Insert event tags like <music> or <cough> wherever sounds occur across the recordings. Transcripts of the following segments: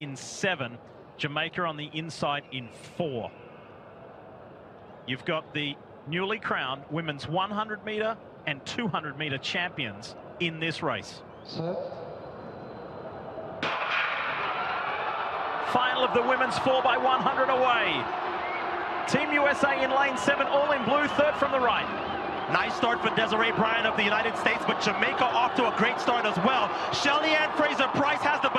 in seven, Jamaica on the inside in four. You've got the newly crowned women's 100 metre and 200 metre champions in this race. Set. Final of the women's 4x100 away. Team USA in lane seven, all in blue, third from the right. Nice start for Desiree Bryan of the United States, but Jamaica off to a great start as well. Shelly-Ann Fraser-Pryce has the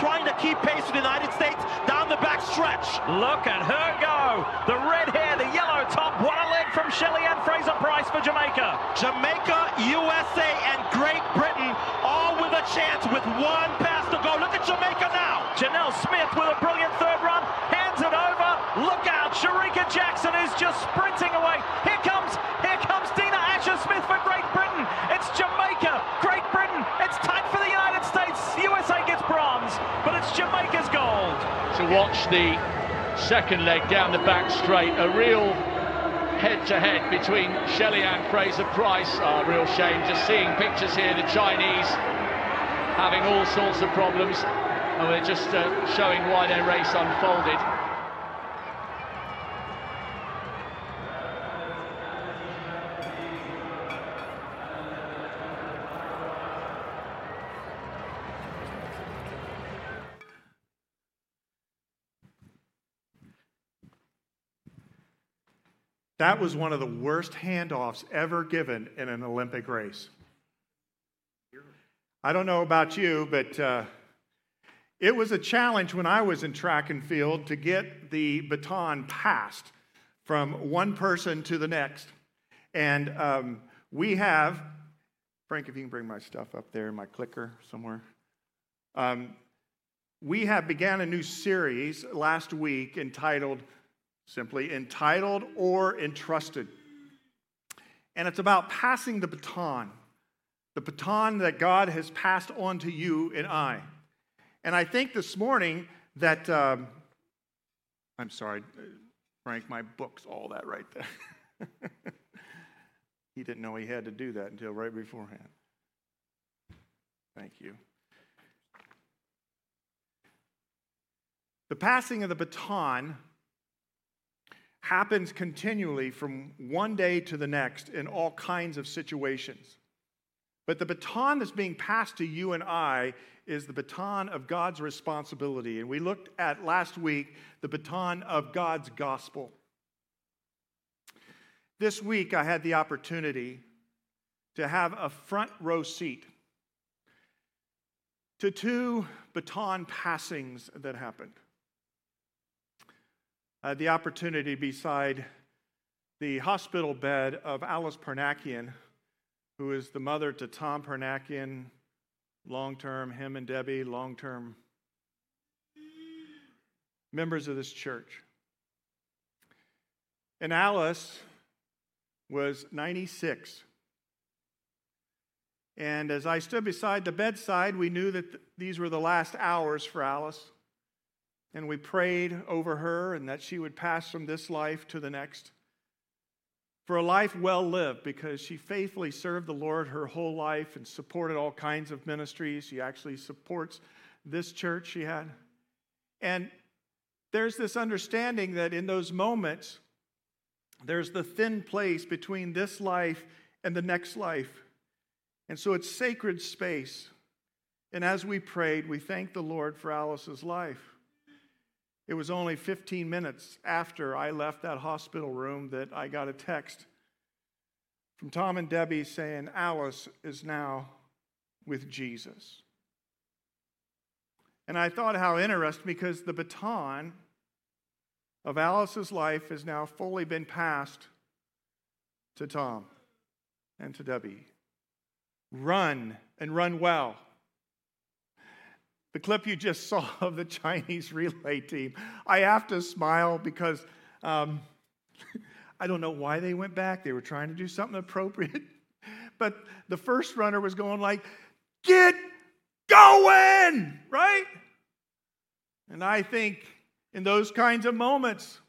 trying to keep pace with the United States down the back stretch. Look at her go. The red hair, the yellow top. What a leg from Shelly-Ann Fraser-Pryce for Jamaica. Jamaica, USA, and Great Britain all with a chance with one pass to go. Look at Jamaica now. Janelle Smith with a brilliant third run. Hands it over. Look out. Shericka Jackson is just sprinting away. Here comes Smith for Great Britain. It's Jamaica, Great Britain. It's tight for the United States. USA gets bronze, but it's Jamaica's gold. To watch the second leg down the back straight, a real head-to-head between Shelly-Ann Fraser-Pryce. A real shame just seeing pictures here, the Chinese having all sorts of problems. And we're just uh, showing why their race unfolded. That was one of the worst handoffs ever given in an Olympic race. I don't know about you, but uh, it was a challenge when I was in track and field to get the baton passed from one person to the next. And um, we have, Frank, if you can bring my stuff up there, my clicker somewhere. Um, we have began a new series last week entitled simply entitled or entrusted. And it's about passing the baton, the baton that God has passed on to you and I. And I think this morning that, um, I'm sorry, Frank, my book's all that right there. <laughs> he didn't know he had to do that until right beforehand. Thank you. The passing of the baton happens continually from one day to the next in all kinds of situations. But the baton that's being passed to you and I is the baton of God's responsibility. And we looked at last week the baton of God's gospel. This week, I had the opportunity to have a front row seat to two baton passings that happened. Had the opportunity beside the hospital bed of Alice Parnakian, who is the mother to Tom Parnakian, long term, him and Debbie, long term members of this church. And Alice was 96. And as I stood beside the bedside, we knew that th- these were the last hours for Alice. And we prayed over her and that she would pass from this life to the next for a life well lived because she faithfully served the Lord her whole life and supported all kinds of ministries. She actually supports this church she had. And there's this understanding that in those moments, there's the thin place between this life and the next life. And so it's sacred space. And as we prayed, we thanked the Lord for Alice's life. It was only 15 minutes after I left that hospital room that I got a text from Tom and Debbie saying, Alice is now with Jesus. And I thought how interesting because the baton of Alice's life has now fully been passed to Tom and to Debbie. Run and run well. The clip you just <laughs> saw of the Chinese <laughs> relay team, I have to smile because um, <laughs> I don't know why they went back. They were trying to do something appropriate. But the first runner was going like, get going, right? And I think in those kinds of moments,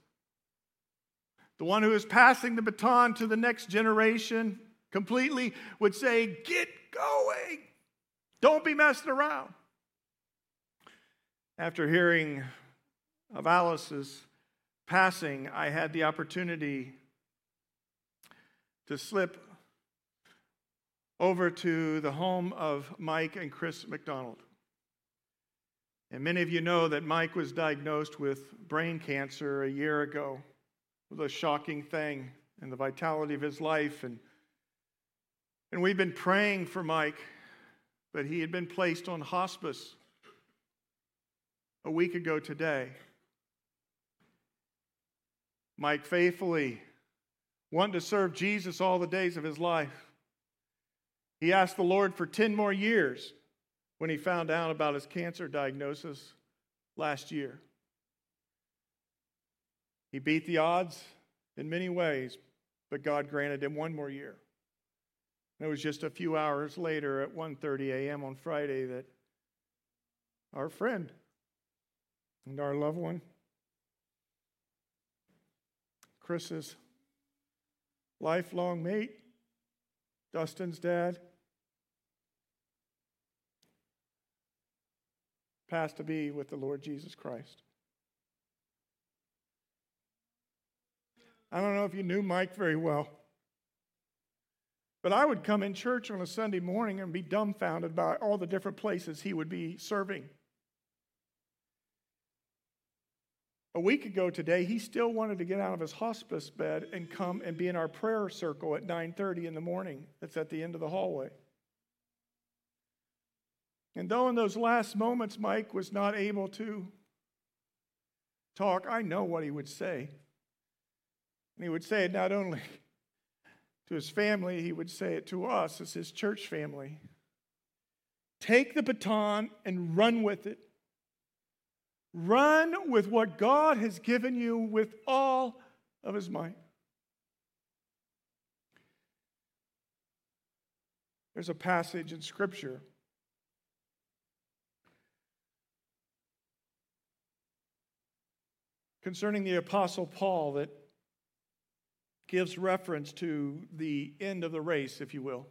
the one who is passing the baton to the next generation completely would say, Get going. Don't be messing around. After hearing of Alice's passing, I had the opportunity to slip over to the home of Mike and Chris McDonald. And many of you know that Mike was diagnosed with brain cancer a year ago. It was a shocking thing in the vitality of his life. And, and we've been praying for Mike, but he had been placed on hospice a week ago today. Mike faithfully wanted to serve Jesus all the days of his life. He asked the Lord for 10 more years when he found out about his cancer diagnosis last year. He beat the odds in many ways, but God granted him one more year. And it was just a few hours later at 1:30 a.m. on Friday that our friend and our loved one Chris's lifelong mate, Dustin's dad, passed to be with the Lord Jesus Christ. I don't know if you knew Mike very well, but I would come in church on a Sunday morning and be dumbfounded by all the different places he would be serving. A week ago today, he still wanted to get out of his hospice bed and come and be in our prayer circle at 9:30 in the morning. That's at the end of the hallway. And though in those last moments Mike was not able to talk, I know what he would say. And he would say it not only <laughs> to his family, he would say it to us as his church family. Take the baton and run with it. Run with what God has given you with all of his might. There's a passage in Scripture concerning the Apostle Paul that gives reference to the end of the race, if you will.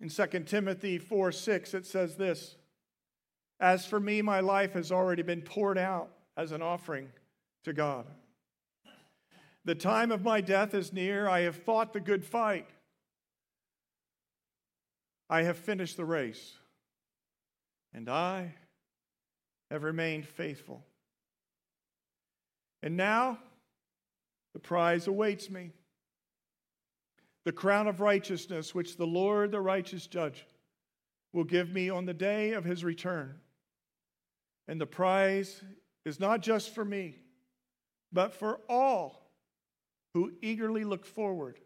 In 2 Timothy 4 6, it says this As for me, my life has already been poured out as an offering to God. The time of my death is near. I have fought the good fight. I have finished the race. And I have remained faithful. And now the prize awaits me the crown of righteousness, which the Lord, the righteous judge, will give me on the day of his return. And the prize is not just for me, but for all who eagerly look forward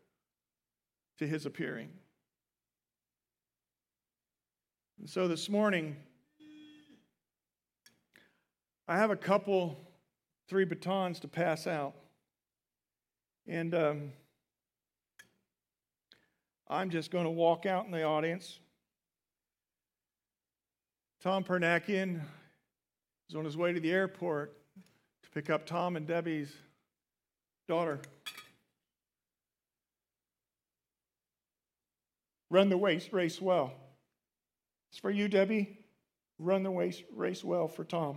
to his appearing. And so this morning, I have a couple three batons to pass out. And um, I'm just going to walk out in the audience. Tom Parnakian is on his way to the airport to pick up Tom and Debbie's daughter. Run the race, race well. It's for you, Debbie. Run the race, race well for Tom.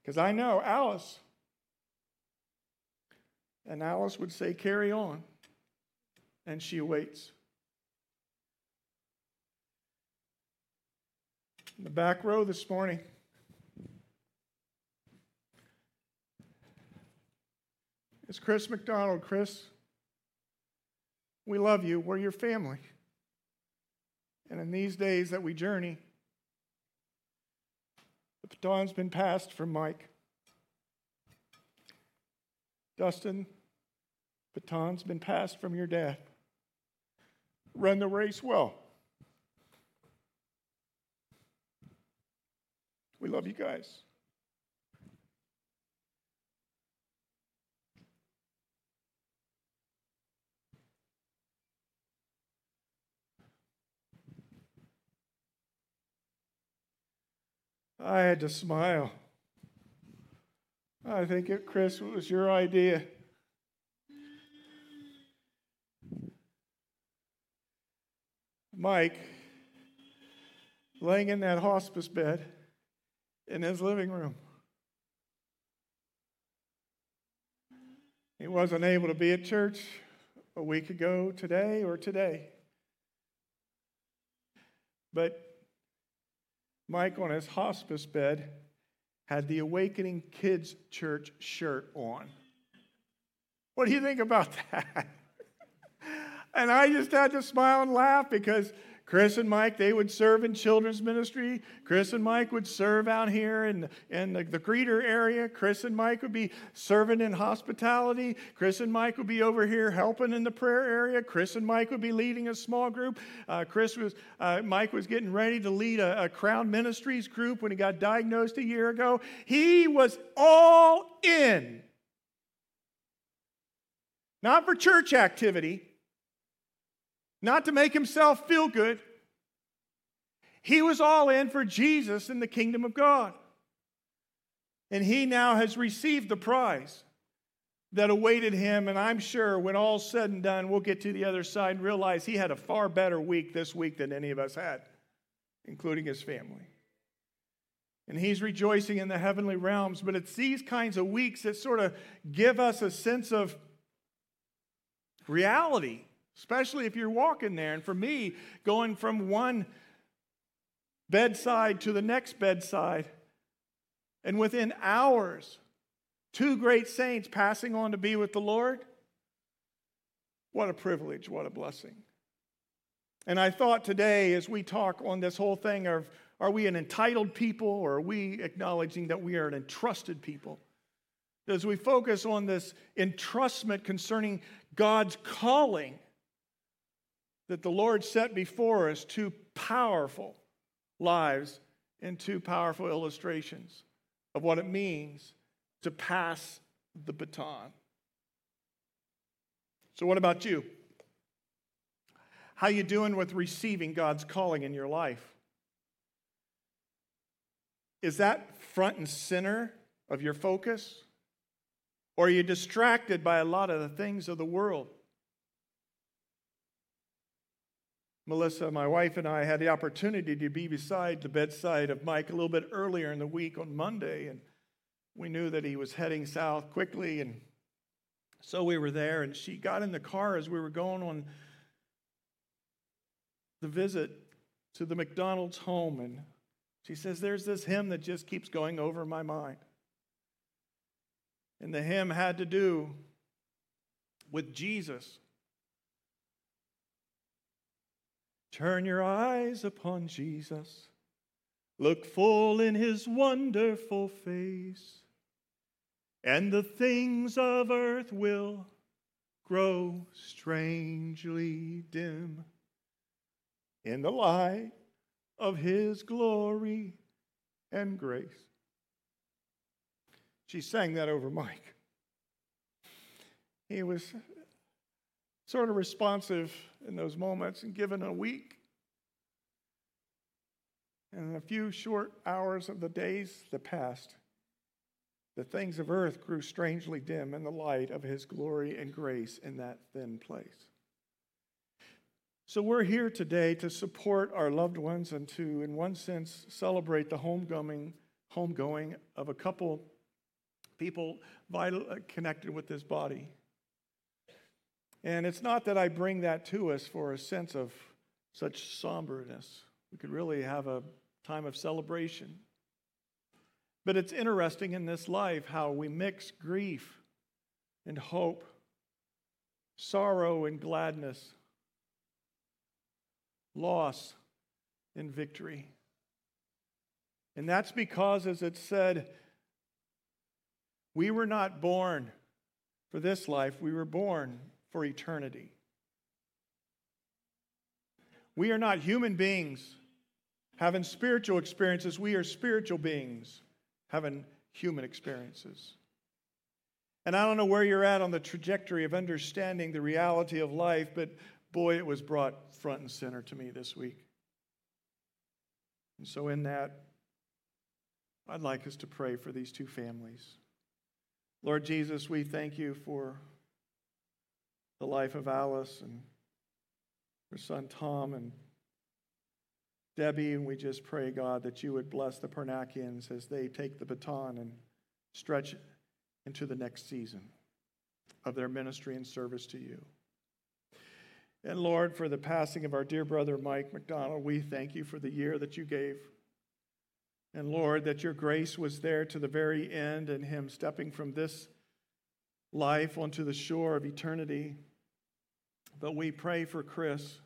Because I know Alice. And Alice would say, Carry on. And she waits. The back row this morning, is Chris McDonald. Chris, we love you. We're your family. And in these days that we journey, the baton's been passed from Mike. Dustin, baton's been passed from your dad. Run the race well. We love you guys. I had to smile. I think it, Chris, it was your idea. Mike laying in that hospice bed in his living room. He wasn't able to be at church a week ago today or today. But Mike, on his hospice bed, had the Awakening Kids Church shirt on. What do you think about that? <laughs> and I just had to smile and laugh because Chris and Mike, they would serve in children's ministry. Chris and Mike would serve out here in, in the, the greeter area. Chris and Mike would be serving in hospitality. Chris and Mike would be over here helping in the prayer area. Chris and Mike would be leading a small group. Uh, Chris was, uh, Mike was getting ready to lead a, a Crown Ministries group when he got diagnosed a year ago. He was all in. Not for church activity, not to make himself feel good. He was all in for Jesus and the kingdom of God. And he now has received the prize that awaited him. And I'm sure when all's said and done, we'll get to the other side and realize he had a far better week this week than any of us had, including his family. And he's rejoicing in the heavenly realms. But it's these kinds of weeks that sort of give us a sense of reality especially if you're walking there. And for me, going from one bedside to the next bedside, and within hours, two great saints passing on to be with the Lord. What a privilege, what a blessing. And I thought today, as we talk on this whole thing of are we an entitled people or are we acknowledging that we are an entrusted people? As we focus on this entrustment concerning God's calling, that the Lord set before us two powerful lives and two powerful illustrations of what it means to pass the baton. So what about you? How you doing with receiving God's calling in your life? Is that front and center of your focus? Or are you distracted by a lot of the things of the world? Melissa, my wife, and I had the opportunity to be beside the bedside of Mike a little bit earlier in the week on Monday, and we knew that he was heading south quickly, and so we were there. And she got in the car as we were going on the visit to the McDonald's home, and she says, There's this hymn that just keeps going over my mind. And the hymn had to do with Jesus Turn your eyes upon Jesus. Look full in his wonderful face, and the things of earth will grow strangely dim in the light of his glory and grace. She sang that over Mike. He was sort of responsive in those moments and given a week. And a few short hours of the days that passed, the things of earth grew strangely dim in the light of his glory and grace in that thin place. So we're here today to support our loved ones and to, in one sense, celebrate the homecoming, homegoing of a couple people vital, uh, connected with this body. And it's not that I bring that to us for a sense of such somberness. We could really have a time of celebration. But it's interesting in this life how we mix grief and hope, sorrow and gladness, loss and victory. And that's because, as it said, we were not born for this life, we were born for eternity. We are not human beings having spiritual experiences, we are spiritual beings having human experiences. And I don't know where you're at on the trajectory of understanding the reality of life, but boy, it was brought front and center to me this week. And so, in that, I'd like us to pray for these two families. Lord Jesus, we thank you for the life of Alice and her son Tom and Debbie, and we just pray, God, that you would bless the Parnakians as they take the baton and stretch into the next season of their ministry and service to you. And Lord, for the passing of our dear brother Mike McDonald, we thank you for the year that you gave. And Lord, that your grace was there to the very end and him stepping from this life onto the shore of eternity. But we pray for Chris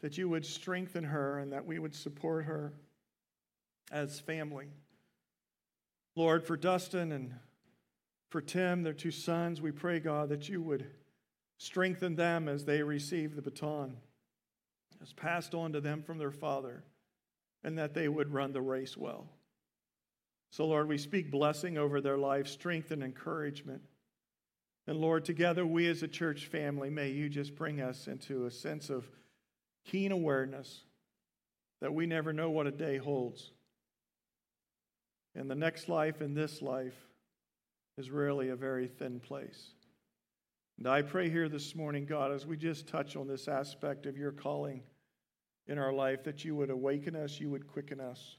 that you would strengthen her and that we would support her as family. Lord, for Dustin and for Tim, their two sons, we pray, God, that you would strengthen them as they receive the baton as passed on to them from their father, and that they would run the race well. So, Lord, we speak blessing over their life, strength and encouragement. And Lord, together we as a church family, may you just bring us into a sense of keen awareness that we never know what a day holds. And the next life and this life is really a very thin place. And I pray here this morning, God, as we just touch on this aspect of your calling in our life, that you would awaken us, you would quicken us.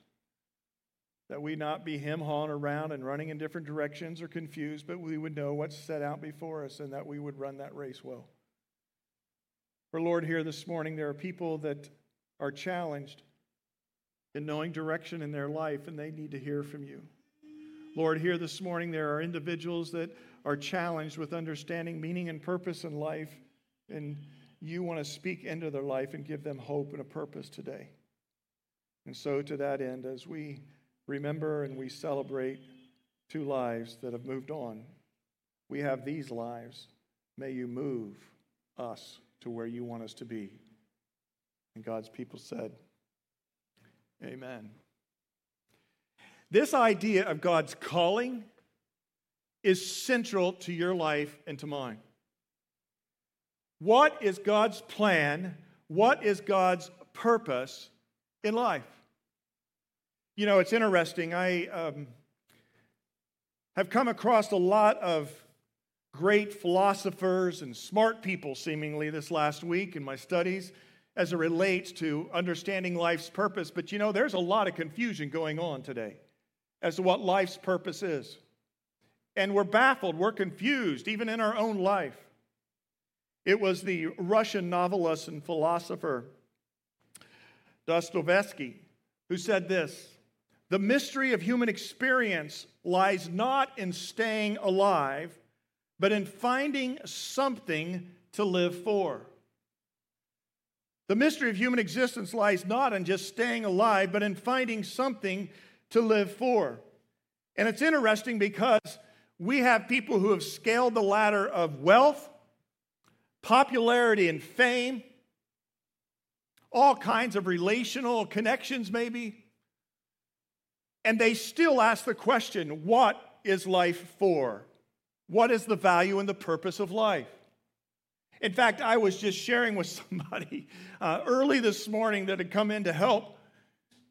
That we not be him hawing around and running in different directions or confused, but we would know what's set out before us and that we would run that race well. For Lord, here this morning, there are people that are challenged in knowing direction in their life, and they need to hear from you. Lord, here this morning, there are individuals that are challenged with understanding meaning and purpose in life, and you want to speak into their life and give them hope and a purpose today. And so, to that end, as we remember and we celebrate two lives that have moved on, we have these lives. May you move us to where you want us to be. And God's people said, Amen. This idea of God's calling is central to your life and to mine. What is God's plan? What is God's purpose in life? You know, it's interesting. I um, have come across a lot of great philosophers and smart people, seemingly, this last week in my studies as it relates to understanding life's purpose. But you know, there's a lot of confusion going on today as to what life's purpose is. And we're baffled, we're confused, even in our own life. It was the Russian novelist and philosopher Dostoevsky who said this The mystery of human experience lies not in staying alive but in finding something to live for. The mystery of human existence lies not in just staying alive, but in finding something to live for. And it's interesting because we have people who have scaled the ladder of wealth, popularity, and fame, all kinds of relational connections, maybe. And they still ask the question what is life for? What is the value and the purpose of life? In fact, I was just sharing with <laughs> somebody uh, early this morning that had come in to help,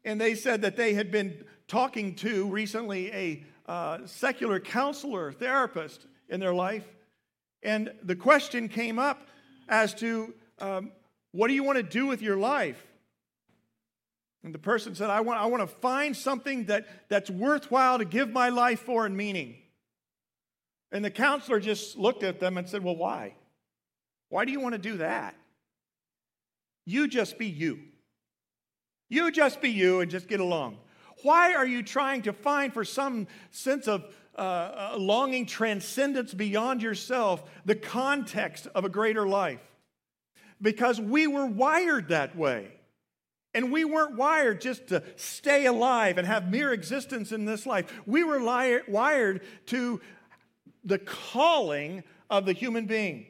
and they said that they had been talking to recently a uh, secular counselor, therapist in their life, and the question came up as to um, what do you want to do with your life? And the person said, I want, I want to find something that, that's worthwhile to give my life for and meaning. And the counselor just looked at them and said, Well, why? Why do you want to do that? You just be you. You just be you and just get along. Why are you trying to find for some sense of uh, longing transcendence beyond yourself the context of a greater life? Because we were wired that way. And we weren't wired just to stay alive and have mere existence in this life. We were li- wired to the calling of the human being.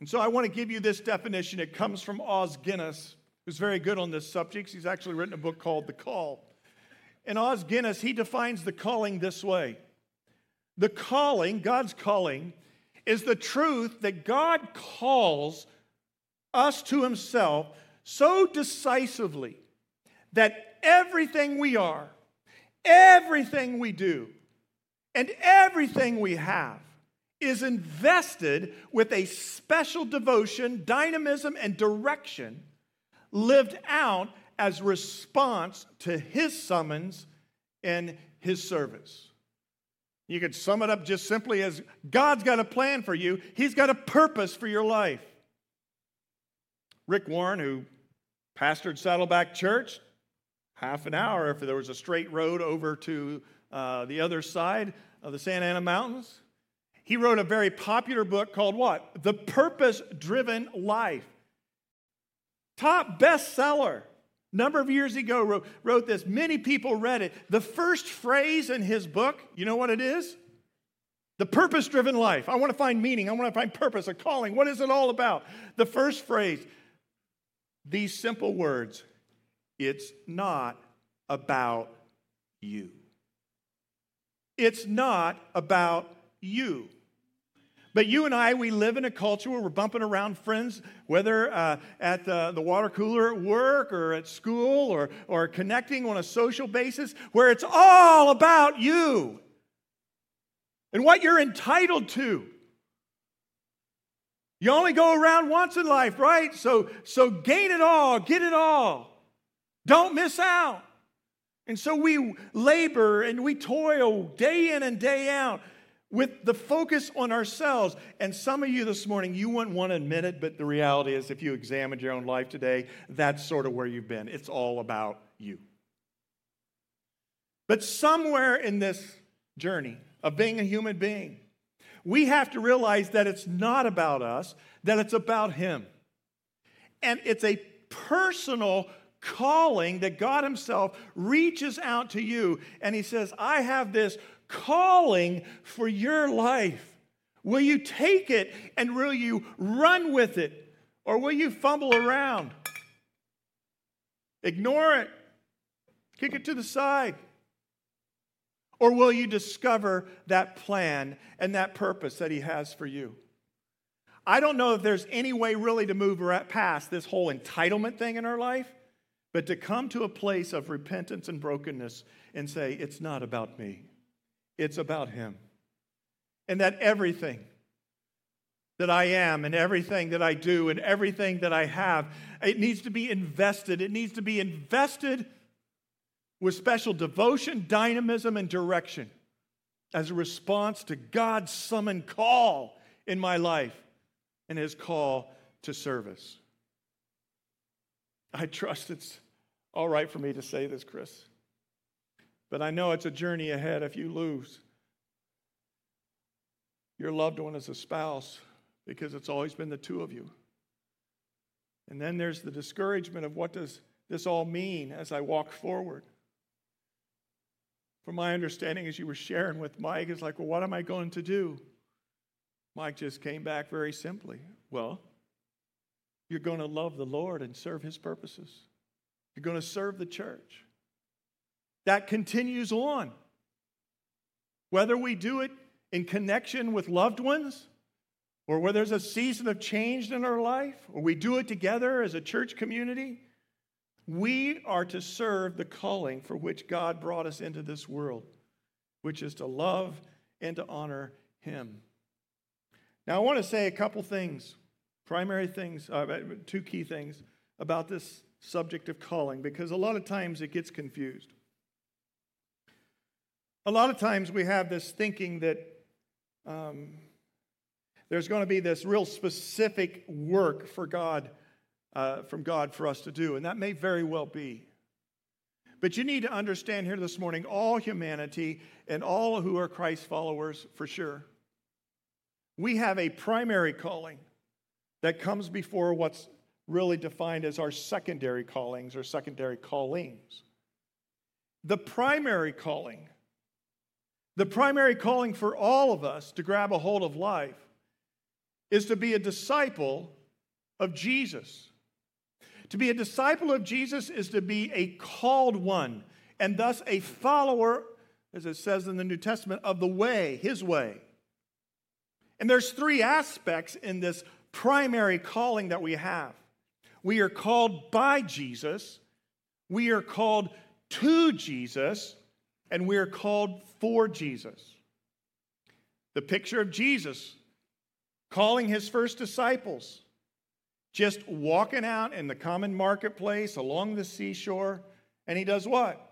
And so I want to give you this definition. It comes from Os Guinness, who's very good on this subject. He's actually written a book called The Call. And Os Guinness, he defines the calling this way The calling, God's calling, is the truth that God calls us to himself so decisively that everything we are, everything we do, and everything we have is invested with a special devotion, dynamism, and direction lived out as response to his summons and his service. You could sum it up just simply as God's got a plan for you, He's got a purpose for your life. Rick Warren, who pastored Saddleback Church, half an hour if there was a straight road over to uh, the other side of the Santa Ana Mountains. He wrote a very popular book called what? The Purpose Driven Life. Top bestseller. Number of years ago, wrote, wrote this. Many people read it. The first phrase in his book, you know what it is? The purpose driven life. I want to find meaning. I want to find purpose, a calling. What is it all about? The first phrase, these simple words it's not about you. It's not about you. But you and I, we live in a culture where we're bumping around friends, whether uh, at the, the water cooler at work or at school or, or connecting on a social basis, where it's all about you and what you're entitled to. You only go around once in life, right? So, so gain it all, get it all. Don't miss out. And so we labor and we toil day in and day out with the focus on ourselves. And some of you this morning, you wouldn't want to admit it, but the reality is, if you examined your own life today, that's sort of where you've been. It's all about you. But somewhere in this journey of being a human being, we have to realize that it's not about us, that it's about Him. And it's a personal calling that God Himself reaches out to you and He says, I have this calling for your life? Will you take it and will you run with it? Or will you fumble around? Ignore it, kick it to the side. Or will you discover that plan and that purpose that He has for you? I don't know if there's any way really to move past this whole entitlement thing in our life, but to come to a place of repentance and brokenness and say, It's not about me. It's about Him. And that everything that I am and everything that I do and everything that I have, it needs to be invested. It needs to be invested with special devotion, dynamism, and direction as a response to God's summoned call in my life and His call to service. I trust it's all right for me to say this, Chris. But I know it's a journey ahead if you lose your loved one as a spouse because it's always been the two of you. And then there's the discouragement of what does this all mean as I walk forward? From my understanding, as you were sharing with Mike, it's like, well, what am I going to do? Mike just came back very simply. Well, you're going to love the Lord and serve his purposes. You're going to serve the church. That continues on. Whether we do it in connection with loved ones, or where there's a season of change in our life, or we do it together as a church community, we are to serve the calling for which God brought us into this world, which is to love and to honor Him. Now, I want to say a couple things, primary things, uh, two key things about this subject of calling, because a lot of times it gets confused. A lot of times we have this thinking that um, there's going to be this real specific work for God, uh, from God for us to do, and that may very well be. But you need to understand here this morning all humanity and all who are Christ followers for sure. We have a primary calling that comes before what's really defined as our secondary callings or secondary callings. The primary calling the primary calling for all of us to grab a hold of life is to be a disciple of Jesus. To be a disciple of Jesus is to be a called one, and thus a follower, as it says in the New Testament, of the way, his way. And there's three aspects in this primary calling that we have. We are called by Jesus, we are called to Jesus, and we are called for Jesus. The picture of Jesus calling his first disciples just walking out in the common marketplace along the seashore. And he does what?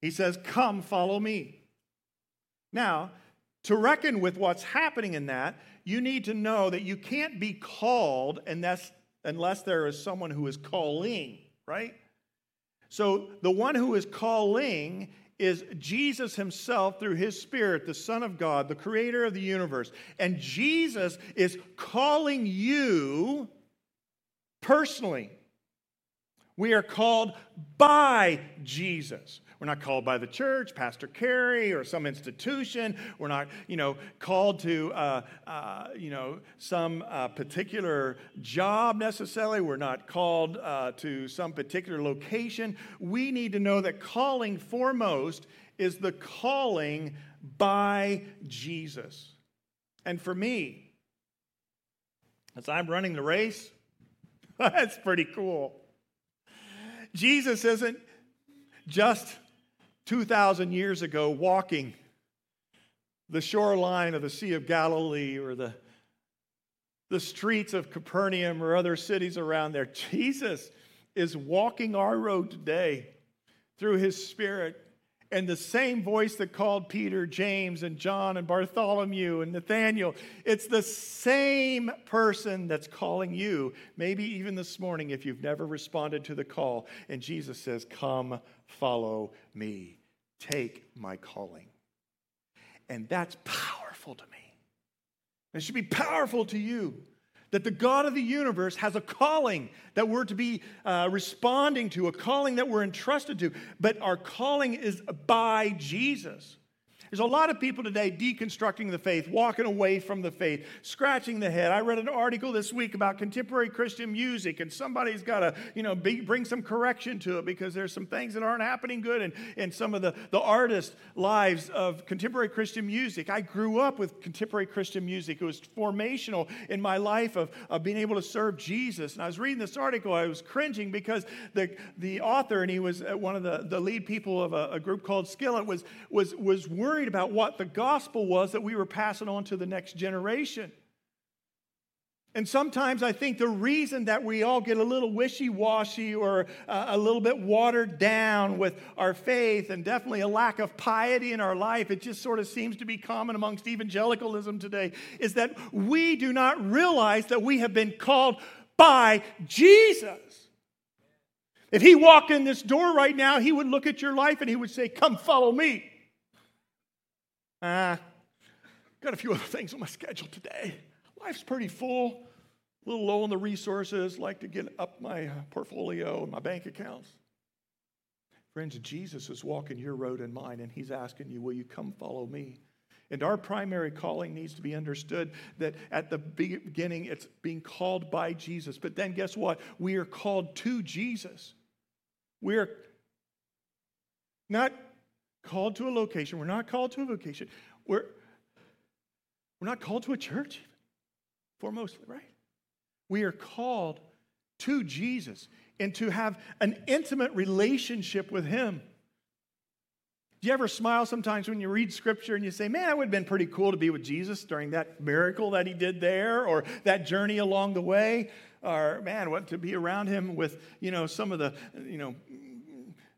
He says, Come, follow me. Now, to reckon with what's happening in that, you need to know that you can't be called unless, unless there is someone who is calling, right? So the one who is calling is Jesus himself through his Spirit, the Son of God, the creator of the universe. And Jesus is calling you personally. We are called by Jesus. We're not called by the church, Pastor Carey, or some institution. We're not, you know, called to, uh, uh, you know, some uh, particular job necessarily. We're not called uh, to some particular location. We need to know that calling foremost is the calling by Jesus. And for me, as I'm running the race, <laughs> that's pretty cool. Jesus isn't just 2,000 years ago walking the shoreline of the Sea of Galilee or the, the streets of Capernaum or other cities around there. Jesus is walking our road today through his spirit. And the same voice that called Peter, James, and John, and Bartholomew, and Nathaniel, it's the same person that's calling you, maybe even this morning if you've never responded to the call. And Jesus says, Come, follow me take my calling. And that's powerful to me. It should be powerful to you that the God of the universe has a calling that we're to be uh, responding to, a calling that we're entrusted to, but our calling is by Jesus. There's a lot of people today deconstructing the faith, walking away from the faith, scratching the head. I read an article this week about contemporary Christian music, and somebody's got to, you know, be, bring some correction to it because there's some things that aren't happening good in, in some of the, the artist lives of contemporary Christian music. I grew up with contemporary Christian music. It was formational in my life of, of being able to serve Jesus. And I was reading this article, I was cringing because the, the author, and he was uh, one of the, the lead people of a, a group called Skillet, was, was, was worried worried about what the gospel was that we were passing on to the next generation. And sometimes I think the reason that we all get a little wishy washy or uh, a little bit watered down with our faith and definitely a lack of piety in our life, it just sort of seems to be common amongst evangelicalism today, is that we do not realize that we have been called by Jesus. If he walked in this door right now, he would look at your life and he would say, Come follow me. Ah, got a few other things on my schedule today. Life's pretty full, a little low on the resources, like to get up my uh, portfolio and my bank accounts. Friends, Jesus is walking your road and mine, and he's asking you, Will you come follow me? And our primary calling needs to be understood that at the beginning it's being called by Jesus. But then guess what? We are called to Jesus. We are not called to a location. We're not called to a vocation. We're, we're not called to a church, foremostly, right? We are called to Jesus and to have an intimate relationship with Him. Do you ever smile sometimes when you read scripture and you say, man, it would have been pretty cool to be with Jesus during that miracle that he did there or that journey along the way? Or, man, what to be around him with, you know, some of the, you know,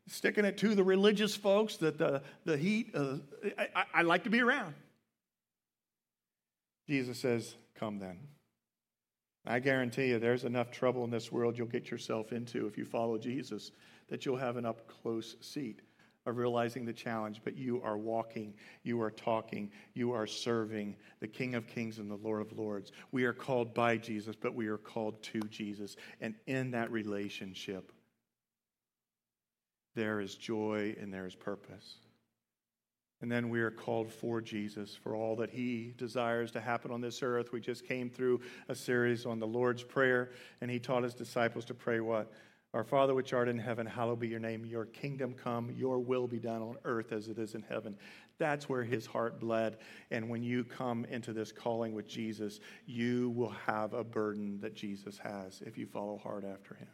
sticking it to the religious folks that the, the heat, uh, I, I like to be around. Jesus says, Come then. I guarantee you, there's enough trouble in this world you'll get yourself into if you follow Jesus that you'll have an up close seat of realizing the challenge, but you are walking, you are talking, you are serving the King of Kings and the Lord of Lords. We are called by Jesus, but we are called to Jesus. And in that relationship, there is joy and there is purpose. And then we are called for Jesus, for all that he desires to happen on this earth. We just came through a series on the Lord's Prayer, and he taught his disciples to pray what? Our Father which art in heaven, hallowed be your name. Your kingdom come, your will be done on earth as it is in heaven. That's where his heart bled. And when you come into this calling with Jesus, you will have a burden that Jesus has if you follow hard after him.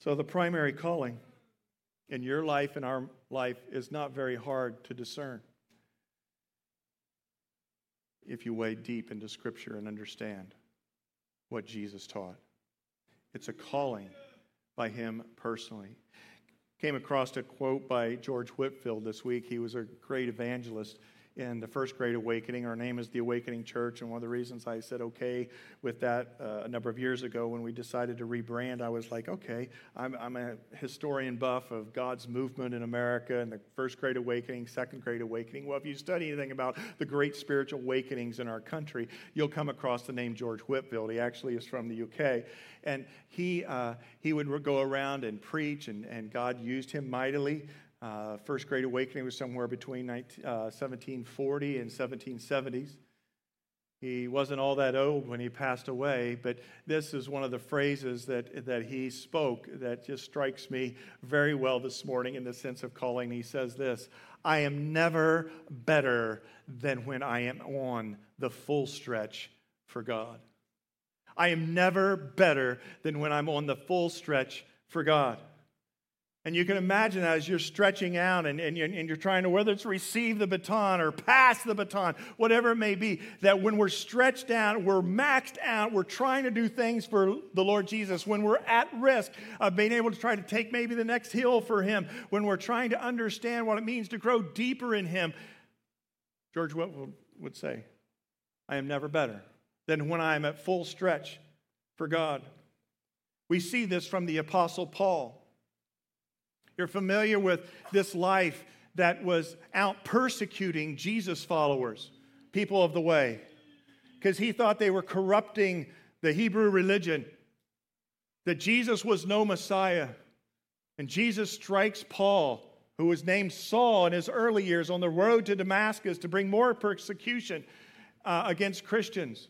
So, the primary calling in your life and our life is not very hard to discern if you wade deep into Scripture and understand. what Jesus taught. It's a calling by him personally. Came across a quote by George Whitefield this week. He was a great evangelist in the first great awakening. Our name is the Awakening Church, and one of the reasons I said okay with that uh, a number of years ago when we decided to rebrand, I was like, okay, I'm, I'm a historian buff of God's movement in America and the first great awakening, second great awakening. Well, if you study anything about the great spiritual awakenings in our country, you'll come across the name George Whitefield. He actually is from the UK, and he uh, he would go around and preach, and, and God used him mightily. Uh, First Great Awakening was somewhere between 19, uh, 1740 and 1770s. He wasn't all that old when he passed away, but this is one of the phrases that, that he spoke that just strikes me very well this morning in the sense of calling. He says this I am never better than when I am on the full stretch for God. I am never better than when I'm on the full stretch for God. And you can imagine that as you're stretching out and, and, you're, and you're trying to, whether it's receive the baton or pass the baton, whatever it may be, that when we're stretched out, we're maxed out, we're trying to do things for the Lord Jesus, when we're at risk of being able to try to take maybe the next hill for Him, when we're trying to understand what it means to grow deeper in Him, George Whitefield would say, I am never better than when I am at full stretch for God. We see this from the Apostle Paul. You're familiar with this life that was out persecuting Jesus' followers, people of the way, because he thought they were corrupting the Hebrew religion, that Jesus was no Messiah. And Jesus strikes Paul, who was named Saul in his early years, on the road to Damascus to bring more persecution uh, against Christians.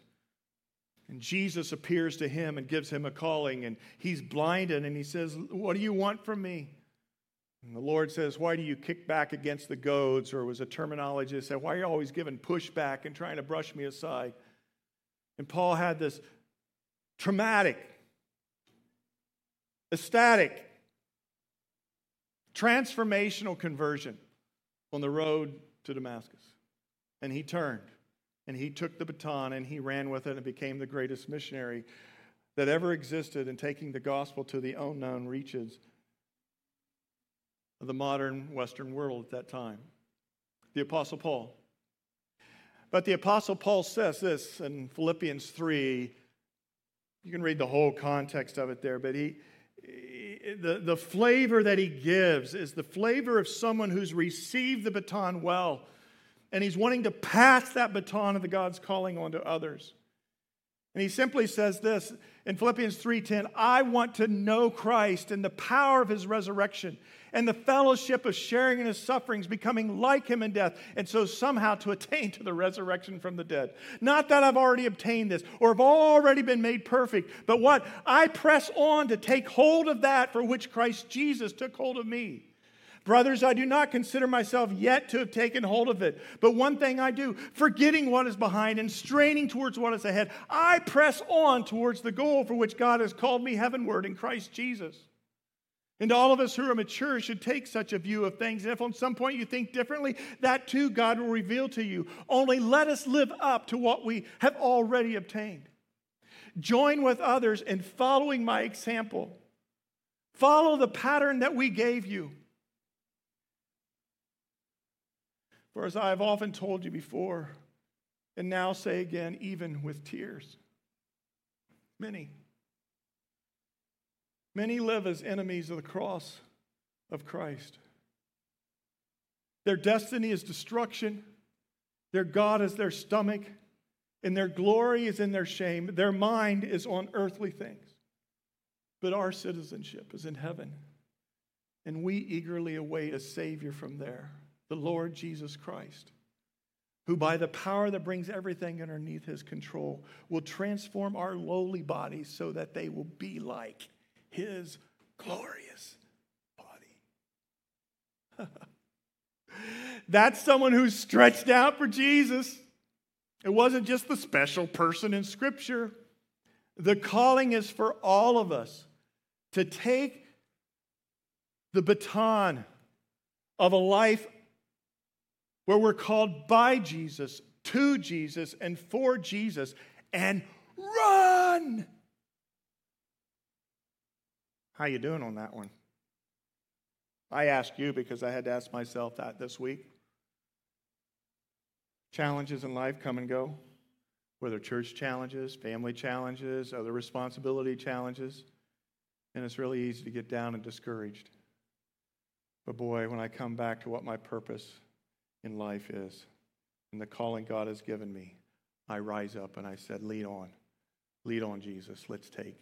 And Jesus appears to him and gives him a calling, and he's blinded, and he says, What do you want from me? And the Lord says, Why do you kick back against the goads? Or was a terminology that said, Why are you always giving pushback and trying to brush me aside? And Paul had this traumatic, ecstatic, transformational conversion on the road to Damascus. And he turned and he took the baton and he ran with it and became the greatest missionary that ever existed in taking the gospel to the unknown reaches of the modern Western world at that time. The Apostle Paul. But the Apostle Paul says this in Philippians 3. You can read the whole context of it there, but he, the, the flavor that he gives is the flavor of someone who's received the baton well, and he's wanting to pass that baton of the God's calling on to others. And he simply says this in Philippians 3:10, I want to know Christ and the power of his resurrection and the fellowship of sharing in his sufferings, becoming like him in death, and so somehow to attain to the resurrection from the dead. Not that I've already obtained this or have already been made perfect, but what? I press on to take hold of that for which Christ Jesus took hold of me. Brothers, I do not consider myself yet to have taken hold of it. But one thing I do, forgetting what is behind and straining towards what is ahead, I press on towards the goal for which God has called me heavenward in Christ Jesus. And all of us who are mature should take such a view of things. And if on some point you think differently, that too God will reveal to you. Only let us live up to what we have already obtained. Join with others in following my example. Follow the pattern that we gave you. For as I have often told you before, and now say again, even with tears, many Many live as enemies of the cross of Christ. Their destiny is destruction, their God is their stomach, and their glory is in their shame. Their mind is on earthly things. But our citizenship is in heaven, and we eagerly await a Savior from there, the Lord Jesus Christ who by the power that brings everything underneath his control will transform our lowly bodies so that they will be like his glorious body. <laughs> That's someone who's stretched out for Jesus. It wasn't just the special person in Scripture. The calling is for all of us to take the baton of a life where we're called by Jesus, to Jesus, and for Jesus, and run. How you doing on that one? I ask you because I had to ask myself that this week. Challenges in life come and go, whether church challenges, family challenges, other responsibility challenges, and it's really easy to get down and discouraged. But boy, when I come back to what my purpose in life is and the calling God has given me, I rise up and I said, Lead on. Lead on, Jesus. Let's take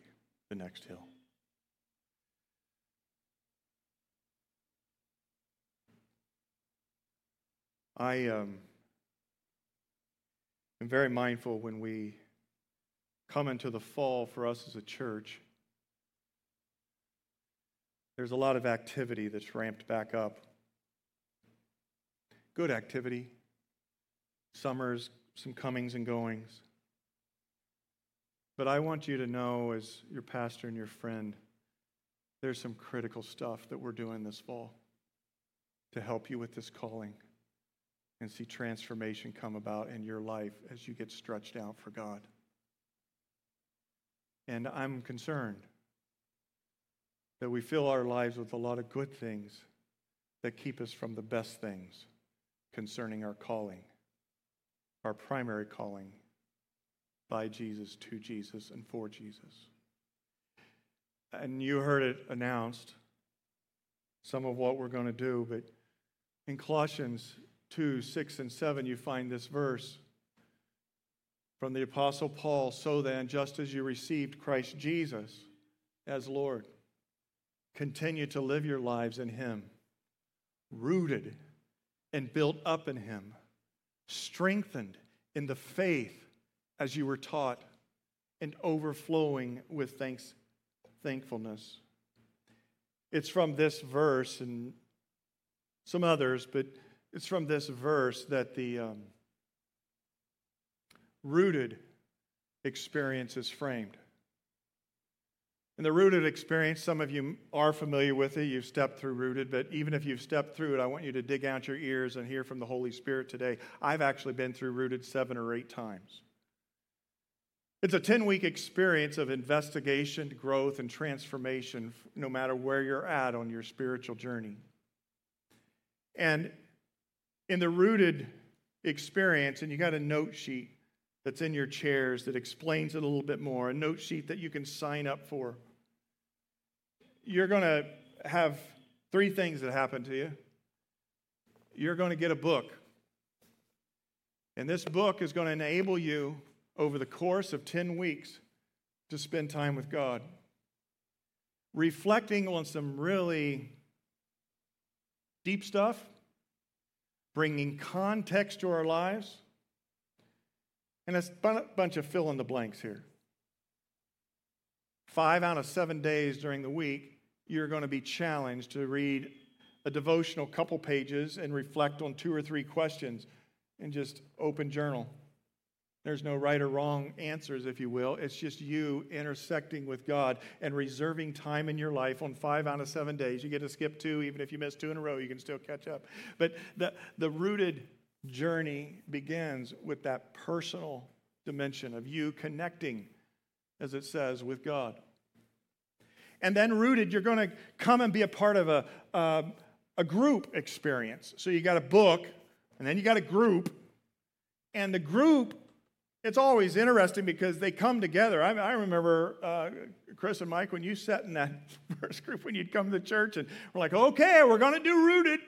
the next hill. I um, am very mindful when we come into the fall for us as a church. There's a lot of activity that's ramped back up. Good activity. Summers, some comings and goings. But I want you to know, as your pastor and your friend, there's some critical stuff that we're doing this fall to help you with this calling and see transformation come about in your life as you get stretched out for God. And I'm concerned that we fill our lives with a lot of good things that keep us from the best things concerning our calling, our primary calling by Jesus, to Jesus, and for Jesus. And you heard it announced, some of what we're going to do, but in Colossians 2 6 and 7, you find this verse from the Apostle Paul. So then, just as you received Christ Jesus as Lord, continue to live your lives in Him, rooted and built up in Him, strengthened in the faith as you were taught, and overflowing with thanks, thankfulness. It's from this verse and some others, but it's from this verse that the um, rooted experience is framed. In the rooted experience, some of you are familiar with it. You've stepped through rooted, but even if you've stepped through it, I want you to dig out your ears and hear from the Holy Spirit today. I've actually been through rooted seven or eight times. It's a 10 week experience of investigation, growth, and transformation, no matter where you're at on your spiritual journey. And in the rooted experience, and you got a note sheet that's in your chairs that explains it a little bit more, a note sheet that you can sign up for. You're going to have three things that happen to you. You're going to get a book. And this book is going to enable you over the course of 10 weeks to spend time with God, reflecting on some really deep stuff bringing context to our lives. And a bunch of fill in the blanks here. Five out of seven days during the week, you're going to be challenged to read a devotional couple pages and reflect on two or three questions and just open journal. There's no right or wrong answers, if you will. It's just you intersecting with God and reserving time in your life on five out of seven days. You get to skip two, even if you miss two in a row, you can still catch up. But the, the rooted journey begins with that personal dimension of you connecting, as it says, with God. And then rooted, you're going to come and be a part of a, a, a group experience. So you got a book, and then you got a group, and the group it's always interesting because they come together. I, I remember, uh, Chris and Mike, when you sat in that <laughs> first group when you'd come to church and we're like, okay, we're going to do rooted.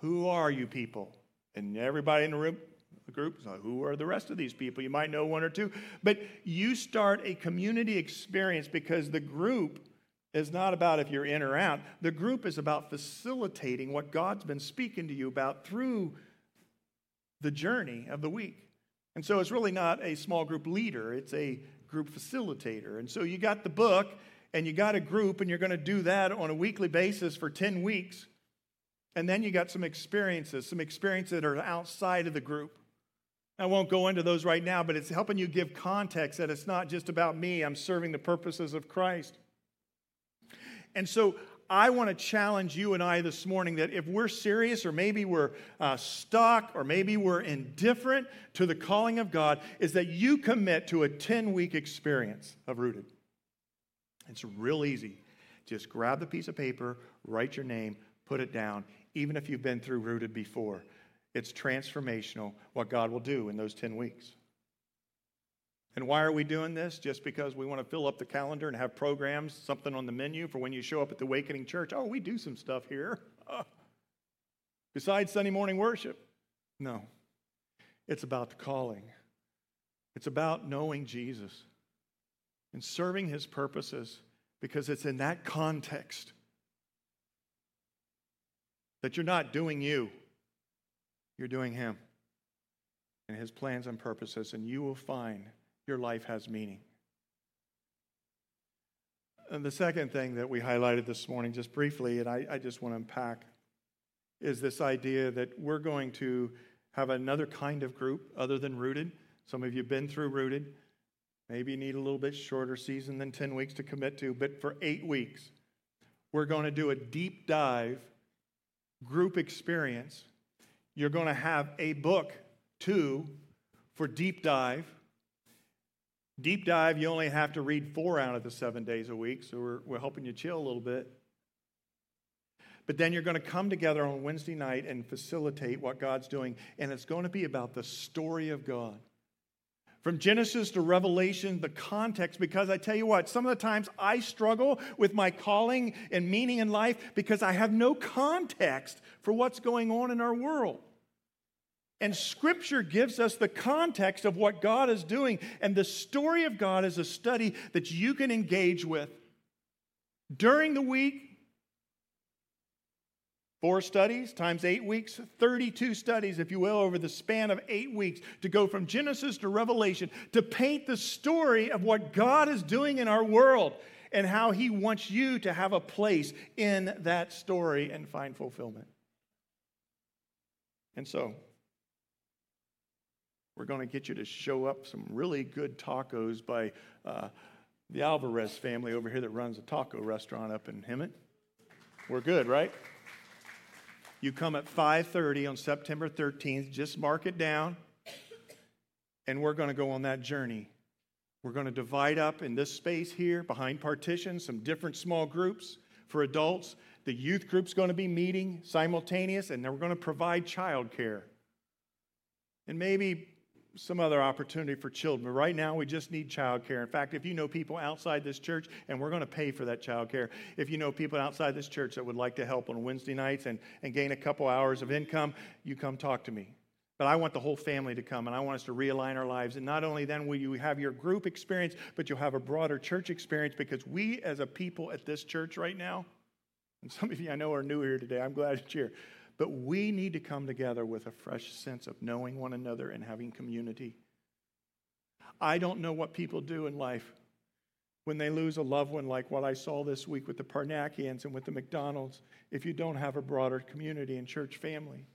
Who are you people? And everybody in the room, the group like, who are the rest of these people? You might know one or two. But you start a community experience because the group is not about if you're in or out. The group is about facilitating what God's been speaking to you about through the journey of the week. And so it's really not a small group leader, it's a group facilitator. And so you got the book and you got a group, and you're going to do that on a weekly basis for 10 weeks. And then you got some experiences, some experiences that are outside of the group. I won't go into those right now, but it's helping you give context that it's not just about me, I'm serving the purposes of Christ. And so I want to challenge you and I this morning that if we're serious, or maybe we're uh, stuck, or maybe we're indifferent to the calling of God, is that you commit to a 10 week experience of rooted. It's real easy. Just grab the piece of paper, write your name, put it down, even if you've been through rooted before. It's transformational what God will do in those 10 weeks. And why are we doing this? Just because we want to fill up the calendar and have programs, something on the menu for when you show up at the Awakening Church. Oh, we do some stuff here. <laughs> Besides Sunday morning worship. No. It's about the calling. It's about knowing Jesus and serving his purposes because it's in that context that you're not doing you, you're doing him and his plans and purposes, and you will find your life has meaning. And the second thing that we highlighted this morning, just briefly, and I, I just want to unpack, is this idea that we're going to have another kind of group other than Rooted. Some of you have been through Rooted. Maybe you need a little bit shorter season than 10 weeks to commit to, but for eight weeks, we're going to do a deep dive group experience. You're going to have a book, too, for deep dive Deep dive, you only have to read four out of the seven days a week, so we're, we're helping you chill a little bit. But then you're going to come together on Wednesday night and facilitate what God's doing, and it's going to be about the story of God. From Genesis to Revelation, the context, because I tell you what, some of the times I struggle with my calling and meaning in life because I have no context for what's going on in our world. And Scripture gives us the context of what God is doing. And the story of God is a study that you can engage with during the week. Four studies times eight weeks, 32 studies, if you will, over the span of eight weeks to go from Genesis to Revelation to paint the story of what God is doing in our world and how He wants you to have a place in that story and find fulfillment. And so, we're going to get you to show up some really good tacos by uh, the Alvarez family over here that runs a taco restaurant up in Hemet. We're good, right? You come at 5:30 on September 13th. Just mark it down, and we're going to go on that journey. We're going to divide up in this space here behind partitions some different small groups for adults. The youth group's going to be meeting simultaneous, and we're going to provide childcare. And maybe some other opportunity for children. Right now, we just need childcare. In fact, if you know people outside this church, and we're going to pay for that childcare, if you know people outside this church that would like to help on Wednesday nights and, and gain a couple hours of income, you come talk to me. But I want the whole family to come, and I want us to realign our lives. And not only then will you have your group experience, but you'll have a broader church experience because we, as a people at this church right now, and some of you I know are new here today, I'm glad you're here but we need to come together with a fresh sense of knowing one another and having community. I don't know what people do in life when they lose a loved one, like what I saw this week with the Parnakians and with the McDonalds, if you don't have a broader community and church family.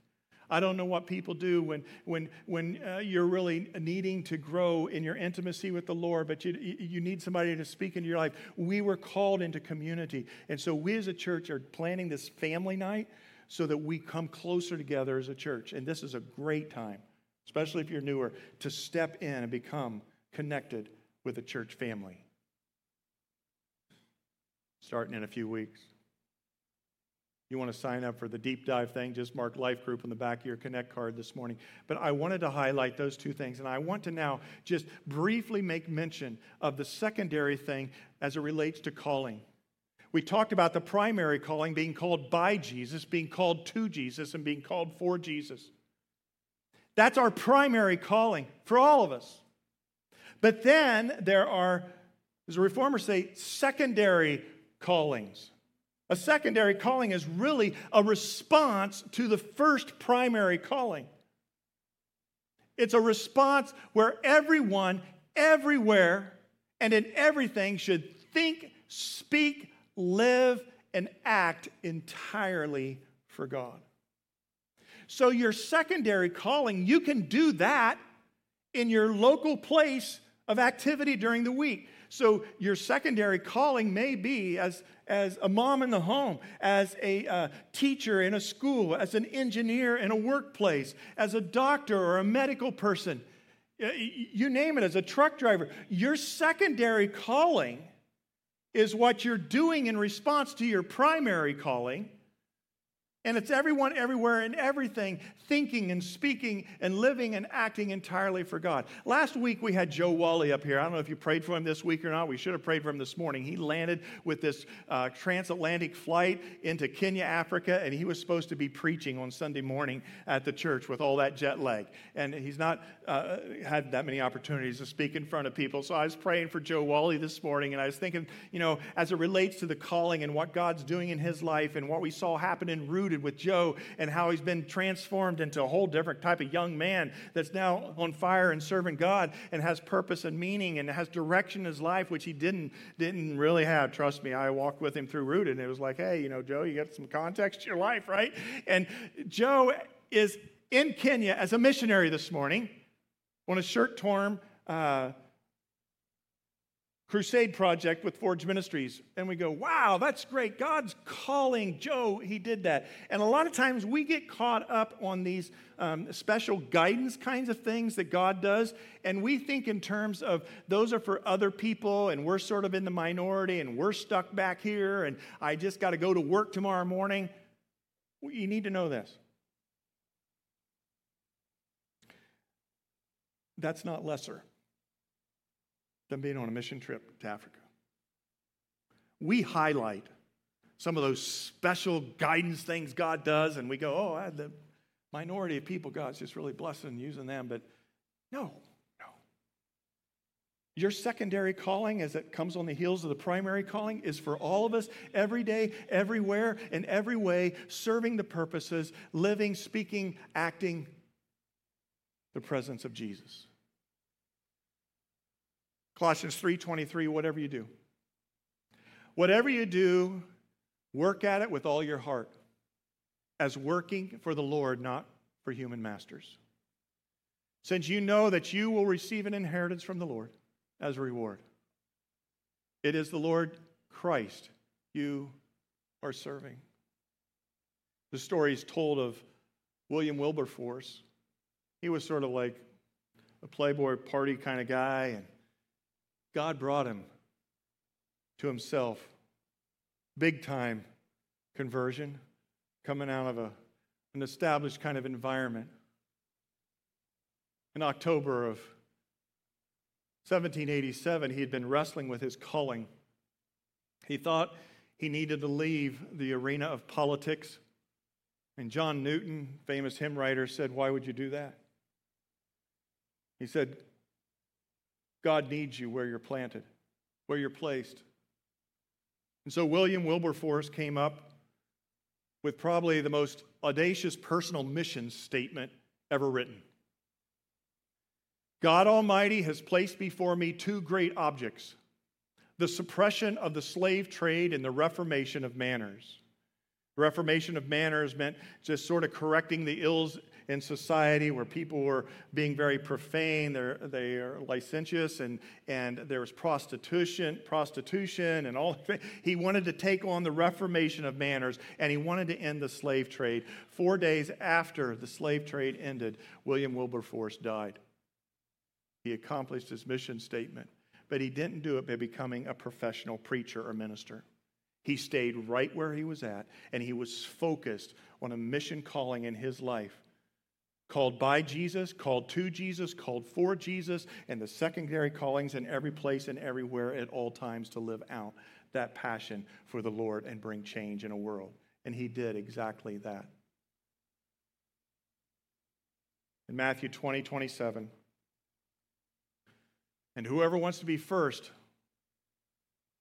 I don't know what people do when, when, when uh, you're really needing to grow in your intimacy with the Lord, but you, you need somebody to speak into your life. We were called into community. And so we as a church are planning this family night so that we come closer together as a church. And this is a great time, especially if you're newer, to step in and become connected with a church family. Starting in a few weeks. You want to sign up for the deep dive thing, just mark Life Group on the back of your Connect card this morning. But I wanted to highlight those two things. And I want to now just briefly make mention of the secondary thing as it relates to calling. We talked about the primary calling being called by Jesus, being called to Jesus, and being called for Jesus. That's our primary calling for all of us. But then there are, as the reformers say, secondary callings. A secondary calling is really a response to the first primary calling. It's a response where everyone, everywhere, and in everything should think, speak, live and act entirely for God. So, your secondary calling, you can do that in your local place of activity during the week. So your secondary calling may be as, as a mom in the home, as a uh, teacher in a school, as an engineer in a workplace, as a doctor or a medical person. You name it, as a truck driver. Your secondary calling is what you're doing in response to your primary calling. And it's everyone, everywhere, and everything thinking and speaking and living and acting entirely for God. Last week we had Joe Wally up here. I don't know if you prayed for him this week or not. We should have prayed for him this morning. He landed with this uh, transatlantic flight into Kenya, Africa, and he was supposed to be preaching on Sunday morning at the church with all that jet lag. And he's not uh, had that many opportunities to speak in front of people. So I was praying for Joe Wally this morning, and I was thinking, you know, as it relates to the calling and what God's doing in his life and what we saw happen in Rooted with Joe and how he's been transformed into a whole different type of young man that's now on fire and serving God and has purpose and meaning and has direction in his life, which he didn't, didn't really have. Trust me, I walked with him through Rooted, and it was like, hey, you know, Joe, you got some context to your life, right? And Joe is in Kenya as a missionary this morning on a shirt torn uh, crusade project with Forge Ministries. And we go, wow, that's great. God's calling Joe. He did that. And a lot of times we get caught up on these um, special guidance kinds of things that God does. And we think in terms of those are for other people and we're sort of in the minority and we're stuck back here and I just got to go to work tomorrow morning. You need to know this. That's not lesser than being on a mission trip to Africa. We highlight some of those special guidance things God does, and we go, oh, I the minority of people, God's just really blessing and using them. But no, no. Your secondary calling, as it comes on the heels of the primary calling, is for all of us every day, everywhere, in every way, serving the purposes, living, speaking, acting the presence of Jesus. Colossians 3:23 whatever you do. Whatever you do, work at it with all your heart as working for the Lord, not for human masters. Since you know that you will receive an inheritance from the Lord as a reward. It is the Lord Christ you are serving. The story is told of William Wilberforce. He was sort of like a playboy party kind of guy and God brought him to himself. Big time conversion coming out of a, an established kind of environment. In October of 1787, he had been wrestling with his calling. He thought he needed to leave the arena of politics. And John Newton, famous hymn writer, said, Why would you do that? He said, God needs you where you're planted, where you're placed. And so William Wilberforce came up with probably the most audacious personal mission statement ever written. God Almighty has placed before me two great objects the suppression of the slave trade and the reformation of manners. The Reformation of manners meant just sort of correcting the ills in society where people were being very profane, they're, they are licentious, and, and there was prostitution, prostitution, and all. <laughs> He wanted to take on the reformation of manners, and he wanted to end the slave trade. Four days after the slave trade ended, William Wilberforce died. He accomplished his mission statement, but he didn't do it by becoming a professional preacher or minister. He stayed right where he was at, and he was focused on a mission calling in his life called by Jesus, called to Jesus, called for Jesus, and the secondary callings in every place and everywhere at all times to live out that passion for the Lord and bring change in a world. And he did exactly that. In Matthew 20, 27, and whoever wants to be first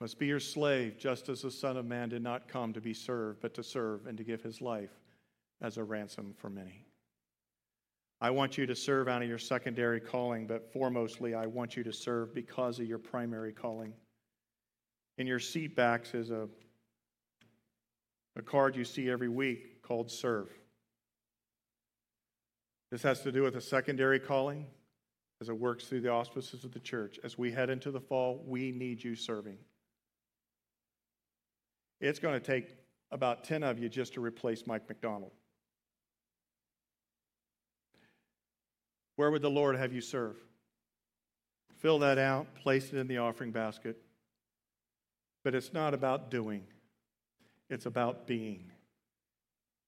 must be your slave, just as the Son of Man did not come to be served, but to serve and to give his life as a ransom for many. I want you to serve out of your secondary calling, but foremostly, I want you to serve because of your primary calling. In your seat backs is a, a card you see every week called Serve. This has to do with a secondary calling, as it works through the auspices of the church. As we head into the fall, we need you serving. It's going to take about 10 of you just to replace Mike McDonald. Where would the Lord have you serve? Fill that out, place it in the offering basket. But it's not about doing, it's about being.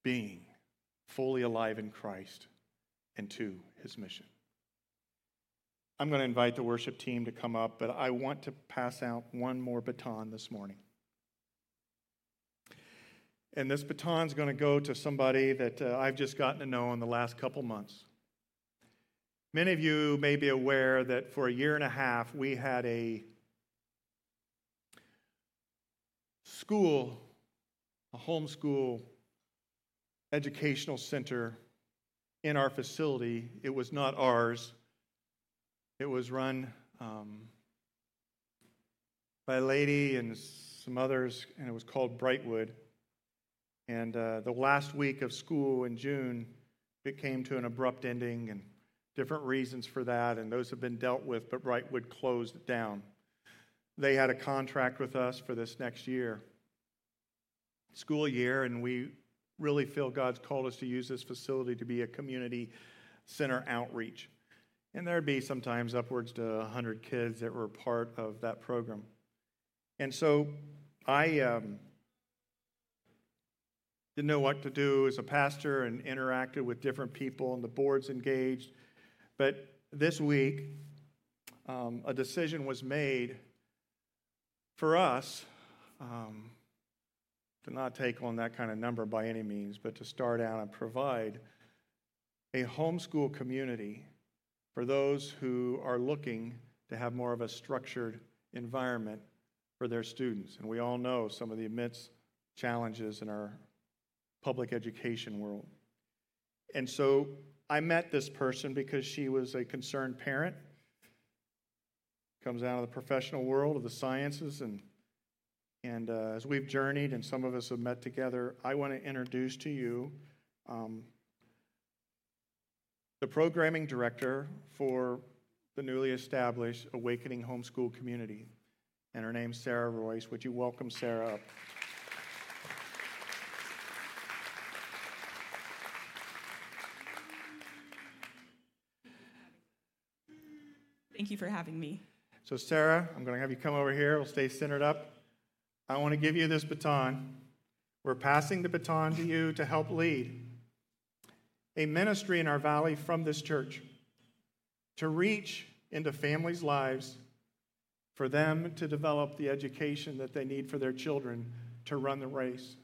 Being fully alive in Christ and to his mission. I'm going to invite the worship team to come up, but I want to pass out one more baton this morning. And this baton is going to go to somebody that uh, I've just gotten to know in the last couple months. Many of you may be aware that for a year and a half, we had a school, a homeschool educational center in our facility. It was not ours, it was run um, by a lady and some others, and it was called Brightwood. And uh, the last week of school in June, it came to an abrupt ending, and different reasons for that, and those have been dealt with, but Brightwood closed down. They had a contract with us for this next year, school year, and we really feel God's called us to use this facility to be a community center outreach. And there'd be sometimes upwards to 100 kids that were part of that program. And so I um, didn't know what to do as a pastor and interacted with different people, and the board's engaged. But this week, um, a decision was made for us um, to not take on that kind of number by any means, but to start out and provide a homeschool community for those who are looking to have more of a structured environment for their students. And we all know some of the immense challenges in our public education world. And so I met this person because she was a concerned parent, comes out of the professional world of the sciences, and and uh, as we've journeyed and some of us have met together, I want to introduce to you um, the programming director for the newly established Awakening Homeschool Community. And her name's Sarah Royce. Would you welcome Sarah up? Thank you for having me. So, Sarah, I'm going to have you come over here. We'll stay centered up. I want to give you this baton. We're passing the baton to you to help lead a ministry in our valley from this church to reach into families' lives for them to develop the education that they need for their children to run the race.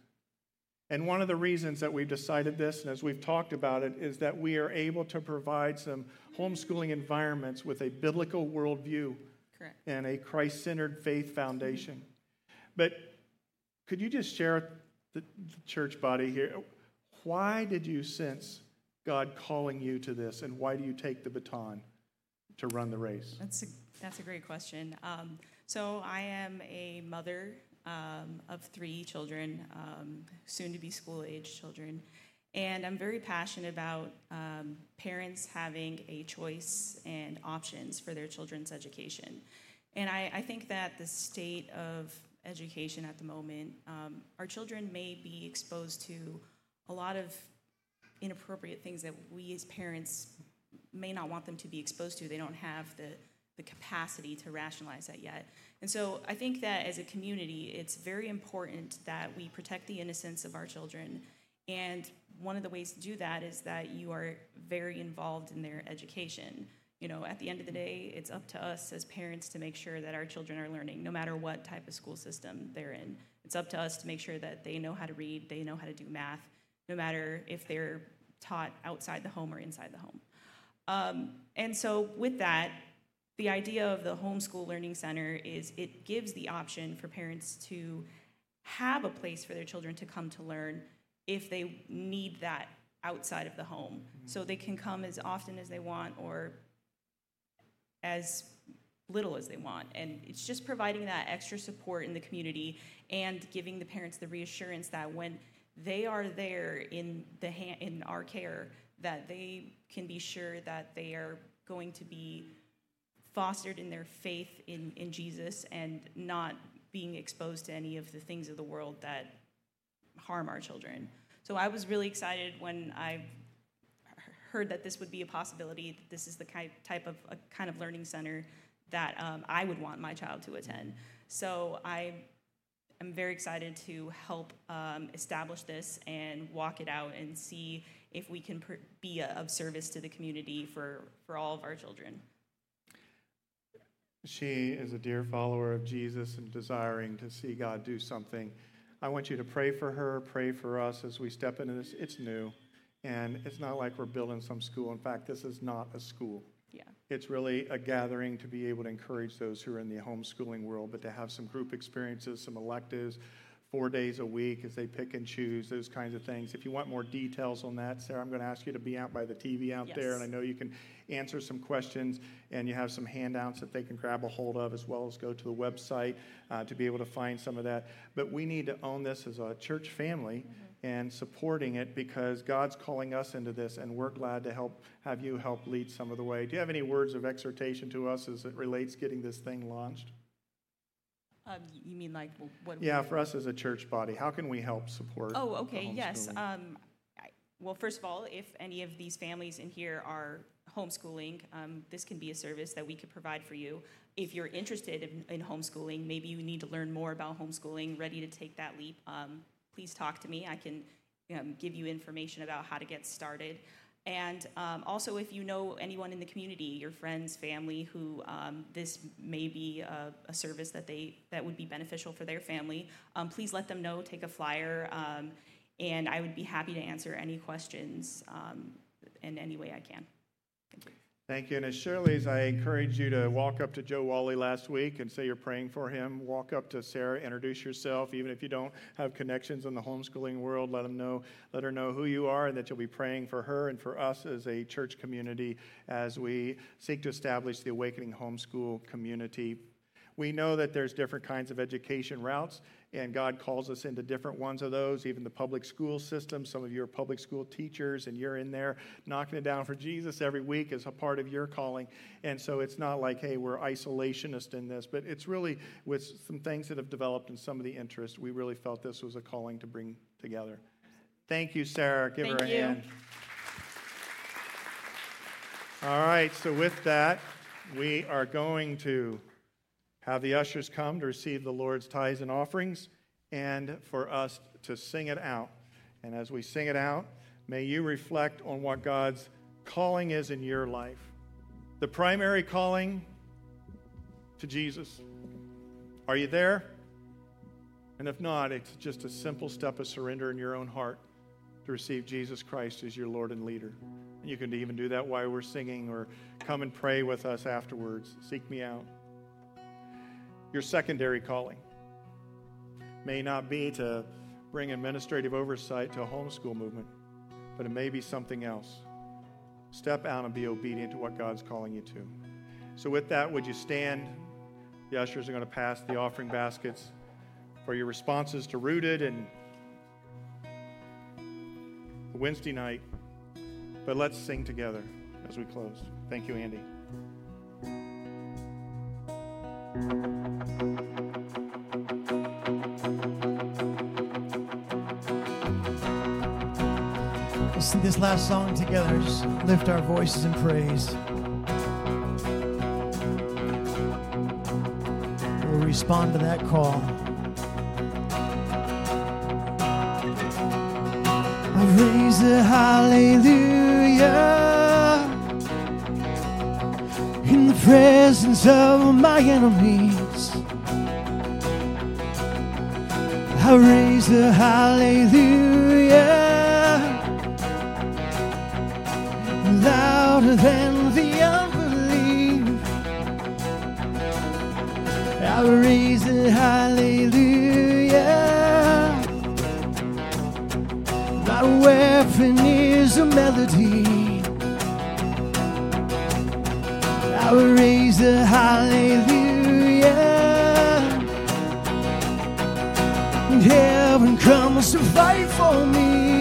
And one of the reasons that we've decided this, and as we've talked about it, is that we are able to provide some homeschooling environments with a biblical worldview Correct. and a Christ centered faith foundation. But could you just share the, the church body here? Why did you sense God calling you to this, and why do you take the baton to run the race? That's a, that's a great question. Um, so I am a mother um, of three children, um, soon to be school age children. And I'm very passionate about um, parents having a choice and options for their children's education. And I, I think that the state of education at the moment, um, our children may be exposed to a lot of inappropriate things that we as parents may not want them to be exposed to. They don't have the, the capacity to rationalize that yet. And so I think that as a community, it's very important that we protect the innocence of our children. And one of the ways to do that is that you are very involved in their education. You know, at the end of the day, it's up to us as parents to make sure that our children are learning, no matter what type of school system they're in. It's up to us to make sure that they know how to read, they know how to do math, no matter if they're taught outside the home or inside the home. Um, and so, with that, the idea of the homeschool learning center is it gives the option for parents to have a place for their children to come to learn if they need that outside of the home. Mm-hmm. So they can come as often as they want or as little as they want. And it's just providing that extra support in the community and giving the parents the reassurance that when they are there in the in our care that they can be sure that they are going to be fostered in their faith in, in Jesus and not being exposed to any of the things of the world that harm our children. So I was really excited when I heard that this would be a possibility, that this is the type of a kind of learning center that um, I would want my child to attend. So I am very excited to help um, establish this and walk it out and see if we can be a, of service to the community for, for all of our children. She is a dear follower of Jesus and desiring to see God do something. I want you to pray for her, pray for us as we step into this. It's new, and it's not like we're building some school. In fact, this is not a school. Yeah. It's really a gathering to be able to encourage those who are in the homeschooling world, but to have some group experiences, some electives, four days a week as they pick and choose, those kinds of things. If you want more details on that, Sarah, I'm going to ask you to be out by the TV out there, and I know you can answer some questions, and you have some handouts that they can grab a hold of, as well as go to the website uh, to be able to find some of that. But we need to own this as a church family and supporting it because God's calling us into this, and we're glad to help have you help lead some of the way. Do you have any words of exhortation to us as it relates getting this thing launched? Um, you mean like wh- what? Yeah, for us as a church body, how can we help support? Oh, okay, yes. Um, I- well, first of all, if any of these families in here are homeschooling, um, this can be a service that we could provide for you. If you're interested in, in homeschooling, maybe you need to learn more about homeschooling, ready to take that leap, um, please talk to me. I can um, give you information about how to get started. And um, also, if you know anyone in the community, your friends, family, who um, this may be a, a service that they that would be beneficial for their family, um, please let them know. Take a flyer, um, and I would be happy to answer any questions um, in any way I can. Thank you. Thank you. And as as I encourage you to walk up to Joe Wally last week and say you're praying for him, walk up to Sarah, introduce yourself. Even if you don't have connections in the homeschooling world, let them know, let her know who you are and that you'll be praying for her and for us as a church community as we seek to establish the Awakening Homeschool community. We know that there's different kinds of education routes, and God calls us into different ones of those, even the public school system. Some of you are public school teachers, and you're in there knocking it down for Jesus every week as a part of your calling. And so it's not like, hey, we're isolationist in this, but it's really with some things that have developed and some of the interest, we really felt this was a calling to bring together. Thank you, Sarah. Give her Thank a you. hand. All right, so with that, we are going to have the ushers come to receive the Lord's tithes and offerings and for us to sing it out. And as we sing it out, may you reflect on what God's calling is in your life. The primary calling to Jesus. Are you there? And if not, it's just a simple step of surrender in your own heart to receive Jesus Christ as your Lord and leader. And you can even do that while we're singing or come and pray with us afterwards. Seek me out. Your secondary calling may not be to bring administrative oversight to a homeschool movement, but it may be something else. Step out and be obedient to what God's calling you to. So, with that, would you stand? The ushers are going to pass the offering baskets for your responses to Rooted and Wednesday night. But let's sing together as we close. Thank you, Andy. Let's sing this last song together. Just lift our voices in praise. We'll respond to that call. I raise a hallelujah presence of my enemies. I raise a hallelujah louder than the unbelief. I raise a hallelujah. My weapon is a melody. I raise a hallelujah. And heaven comes to fight for me.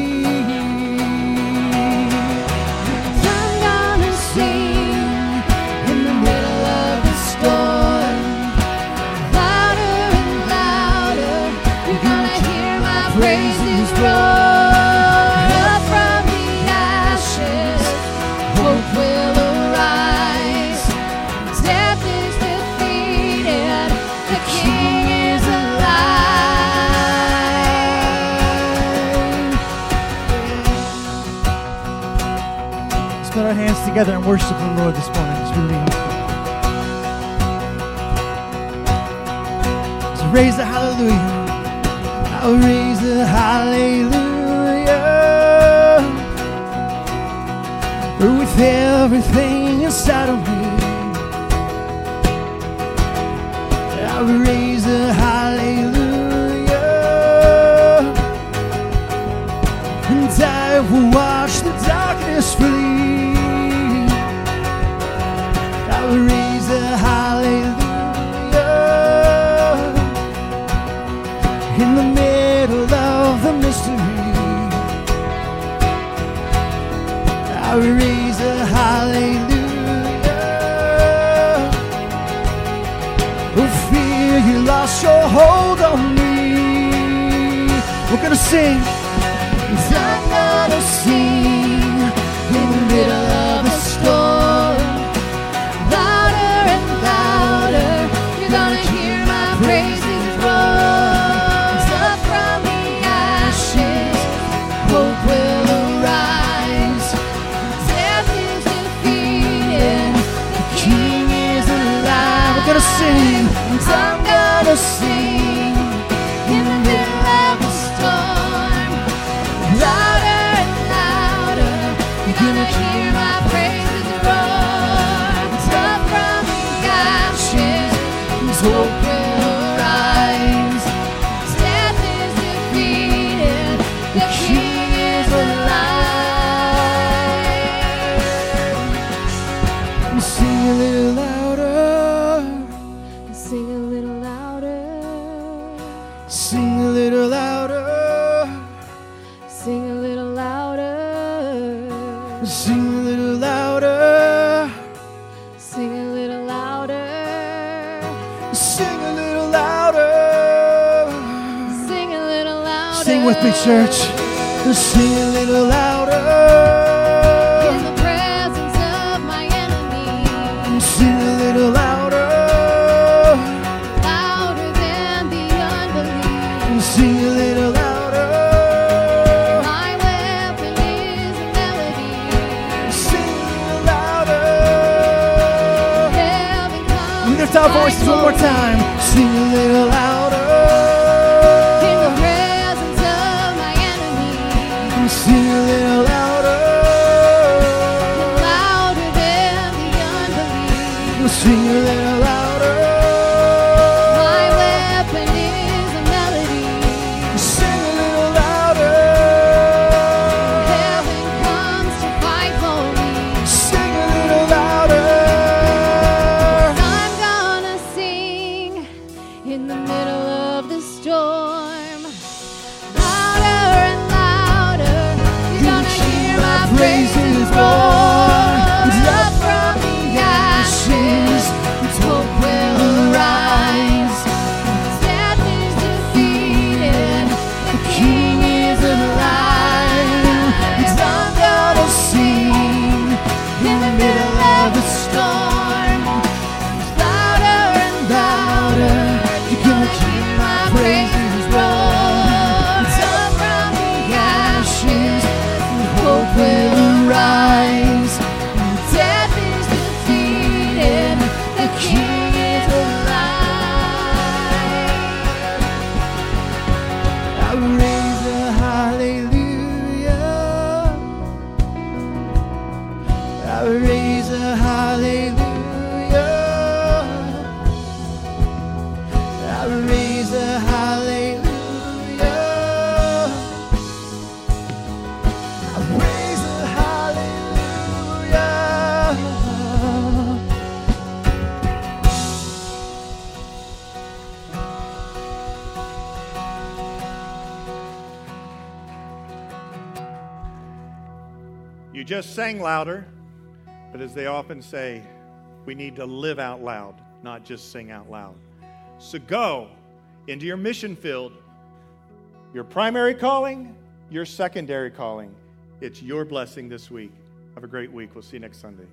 together and worship the Lord this morning as we leave. So raise a hallelujah. I'll raise a hallelujah. With everything inside of me. your hold on me. We're gonna sing. sing louder, but as they often say, we need to live out loud, not just sing out loud. So go into your mission field, your primary calling, your secondary calling. It's your blessing this week. Have a great week. We'll see you next Sunday.